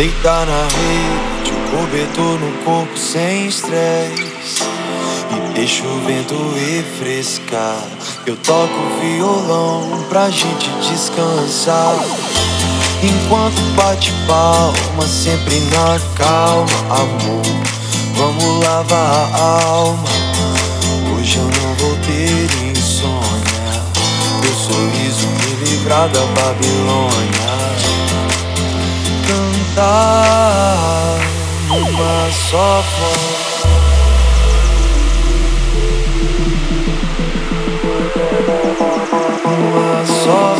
Deitar na rede, o cobertor no corpo sem estresse. E deixa o vento refrescar. Eu toco violão pra gente descansar. Enquanto bate palma, sempre na calma, amor. Vamos lavar a alma. Hoje eu não vou ter insônia. Meu sorriso me livrar da Babilônia cantar uma só voz. Uma só voz.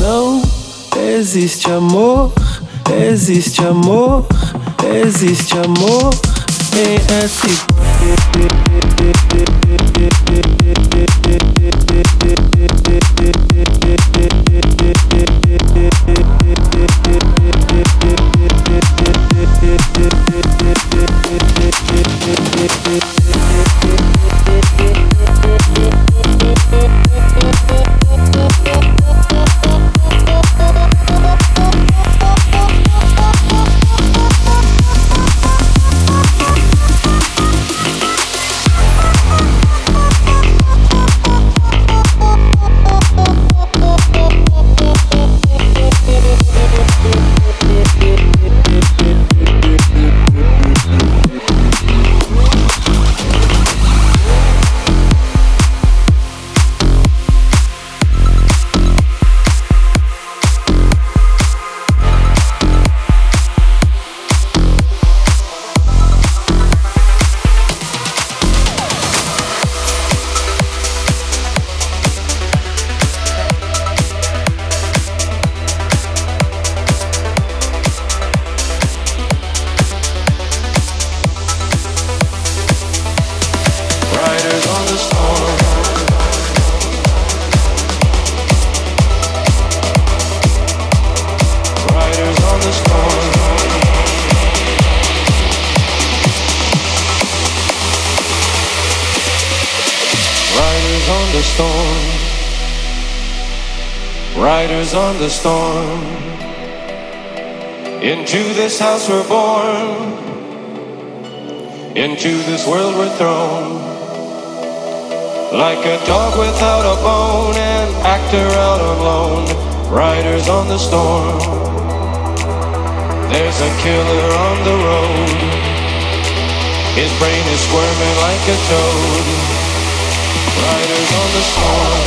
Não existe amor, existe amor, existe amor em SP. Actor out alone, riders on the storm. There's a killer on the road. His brain is squirming like a toad. On riders on the storm.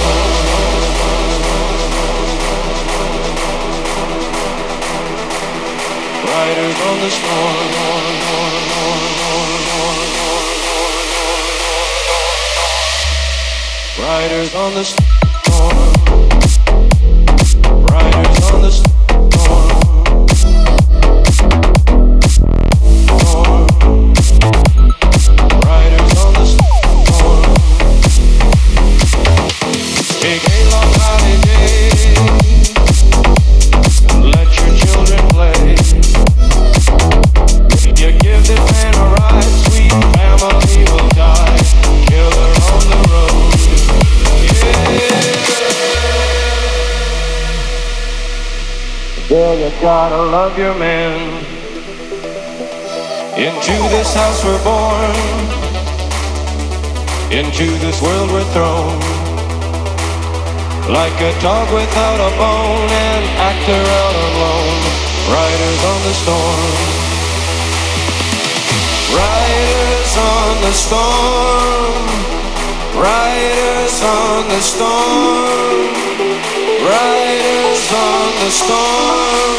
Riders on the storm. Riders on the storm. Gotta love your man. Into this house we're born, into this world we're thrown. Like a dog without a bone, an actor out alone, riders on the storm. Riders on the storm, riders on the storm. Riders on the storm.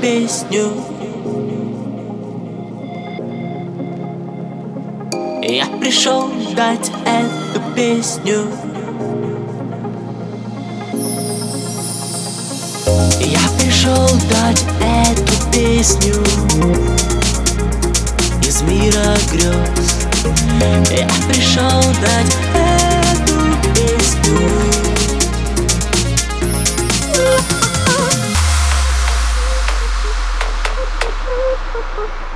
Песню. Я пришел дать эту песню. Я пришел дать эту песню. Из мира грез. Я пришел дать эту песню Ha ha ha!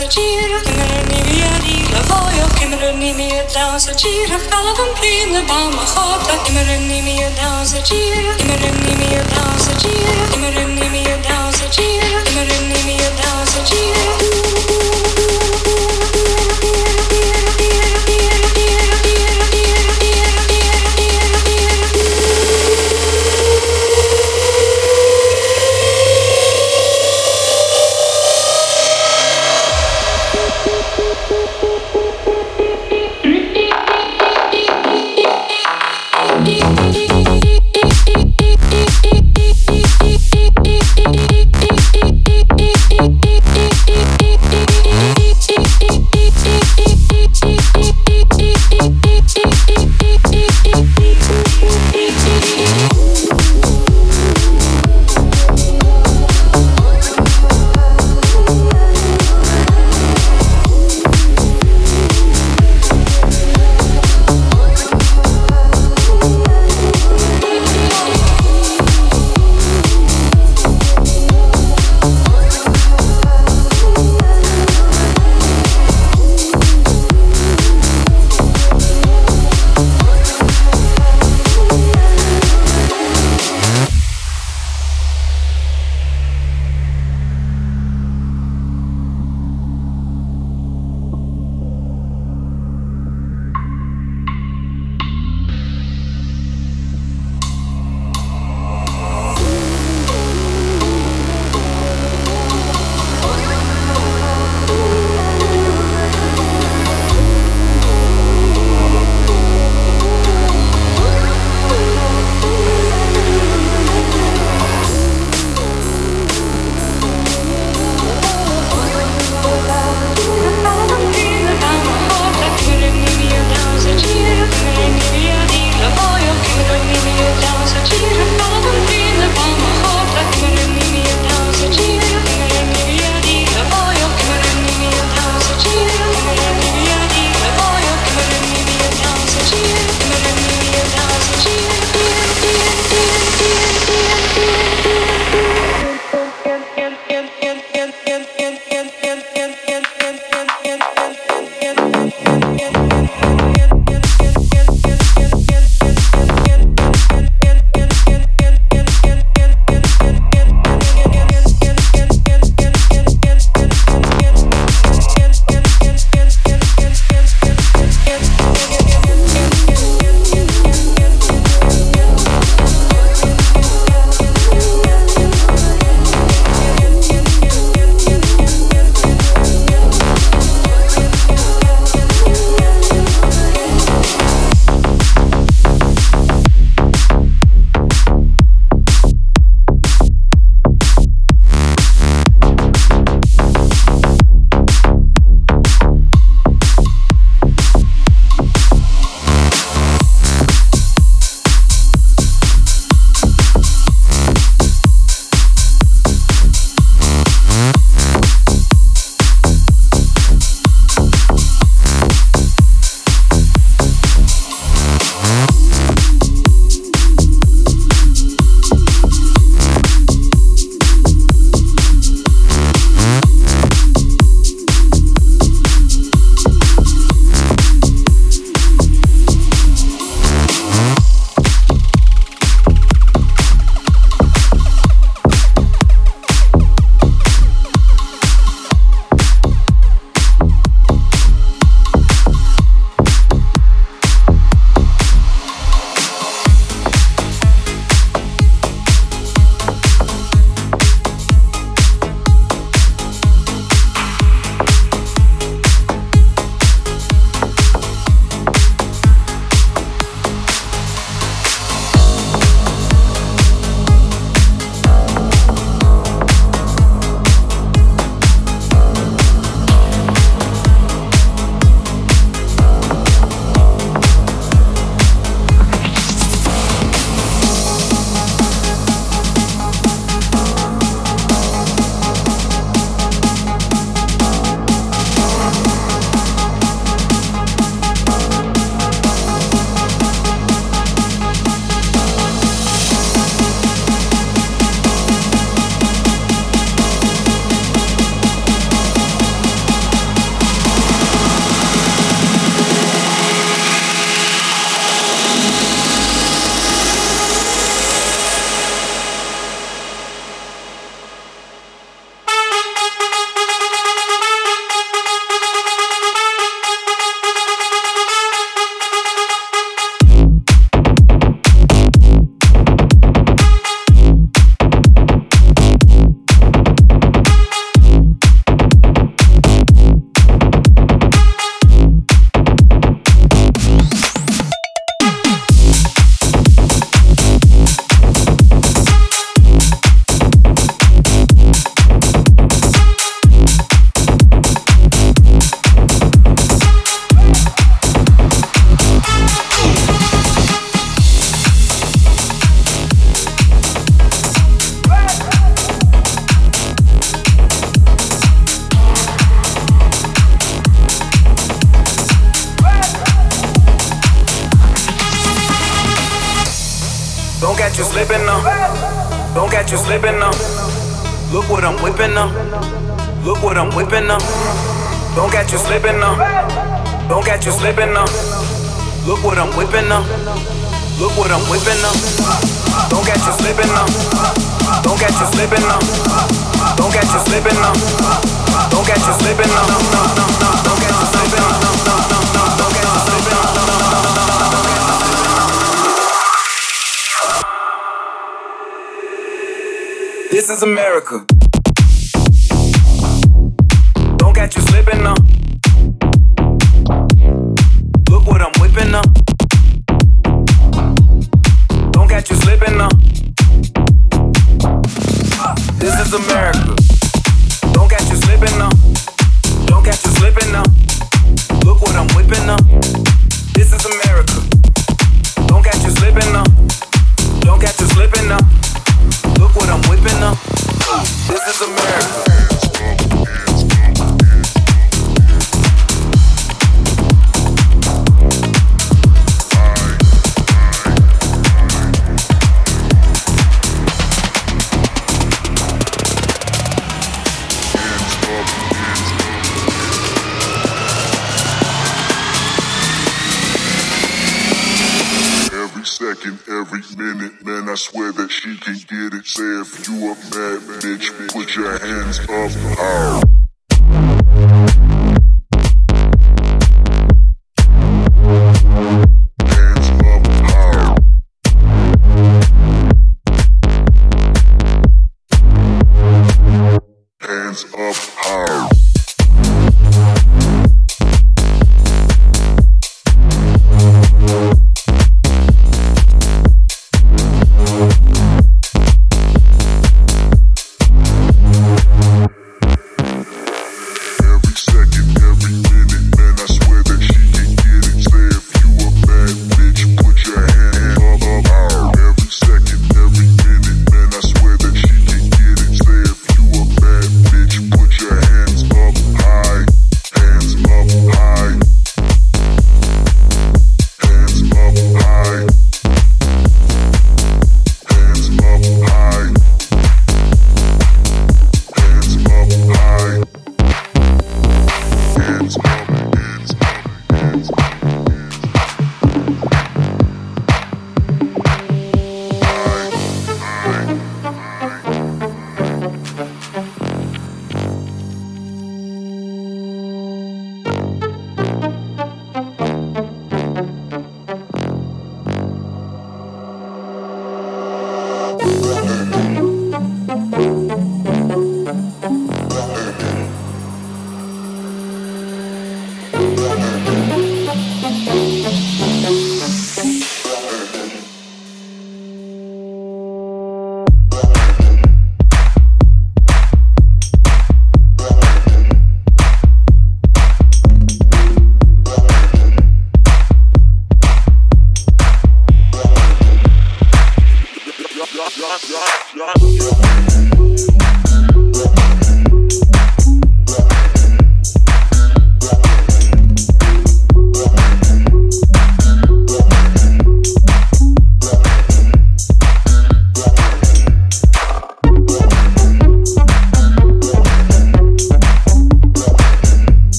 was.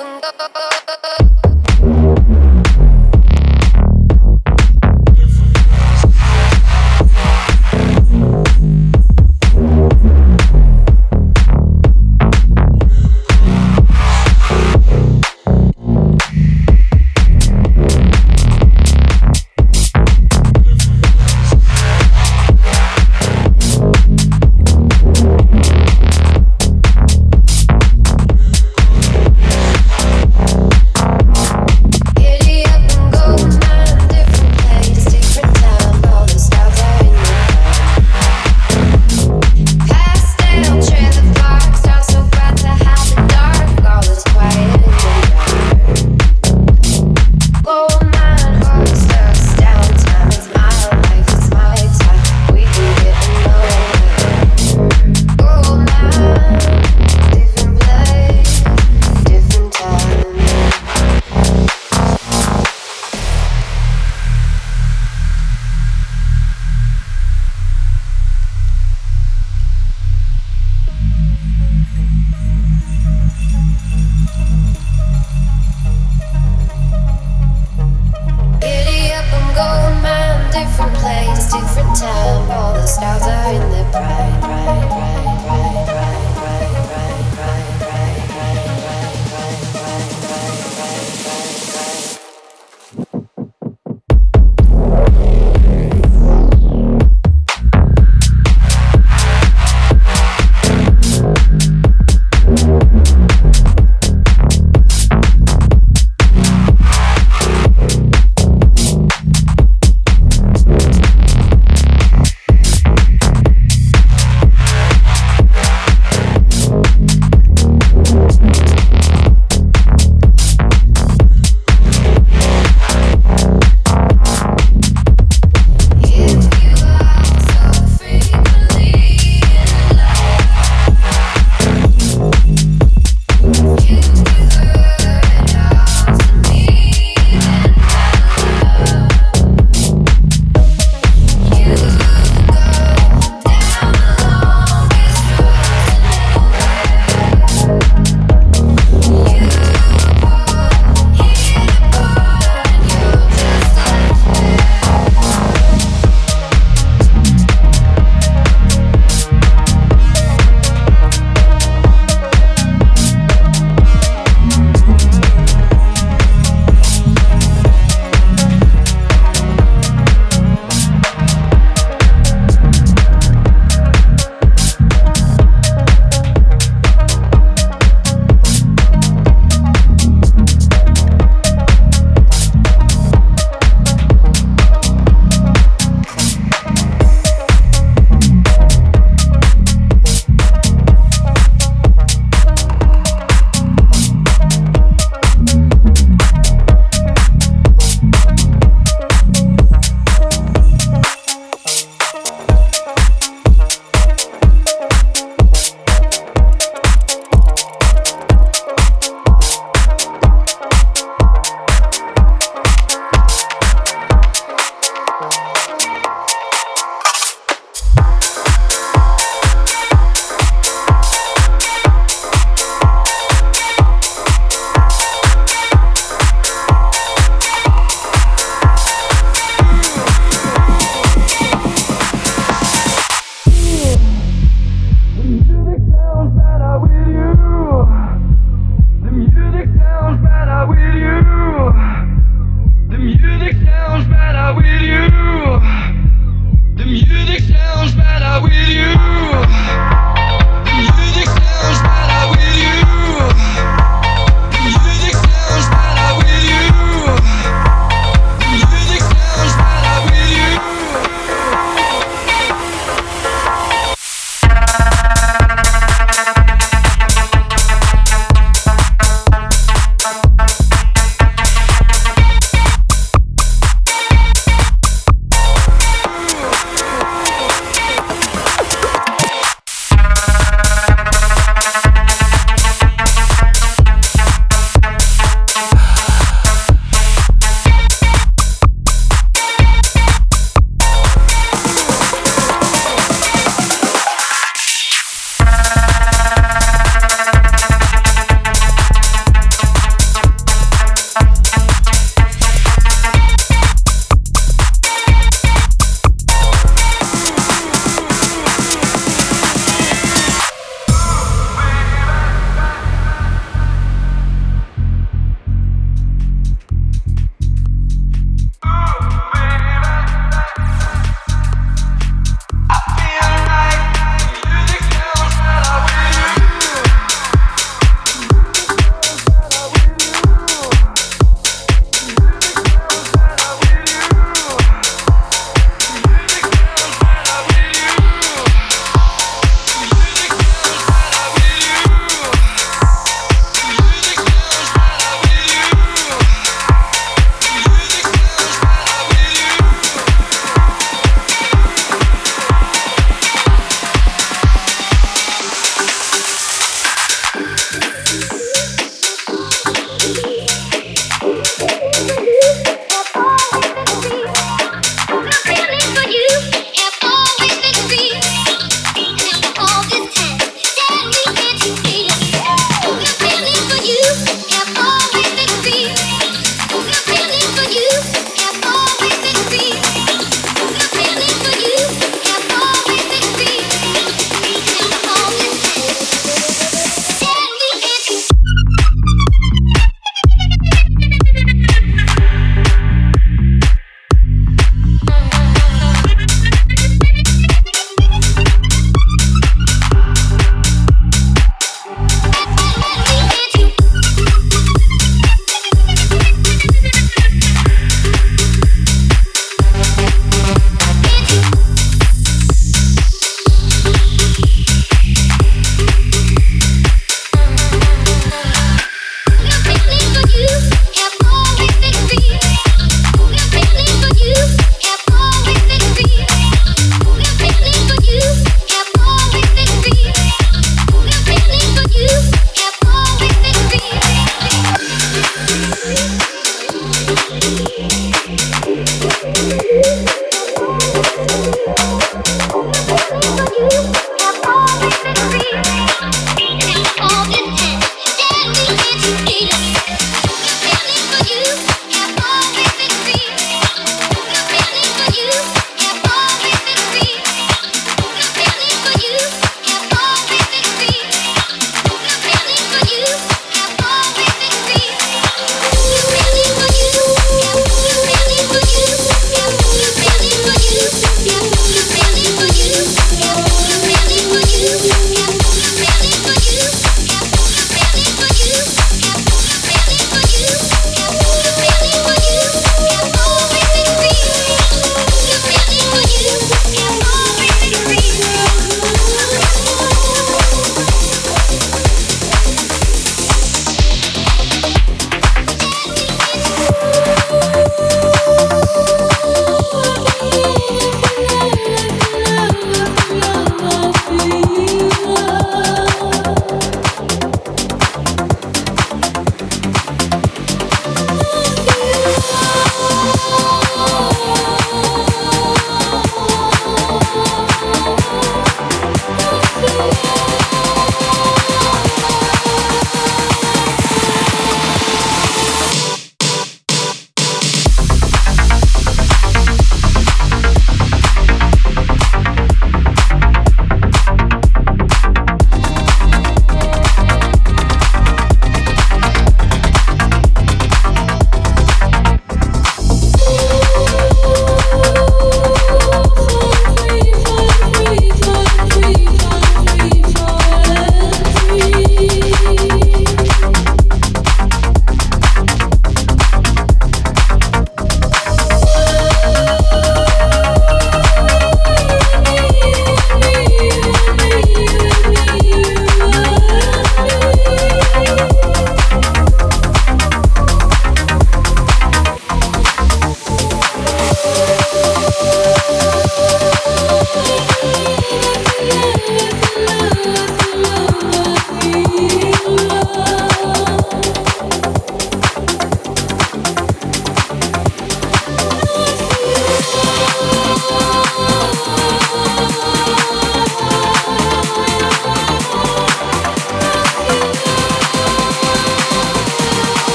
Up and go.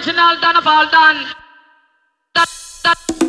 original done of all done. done.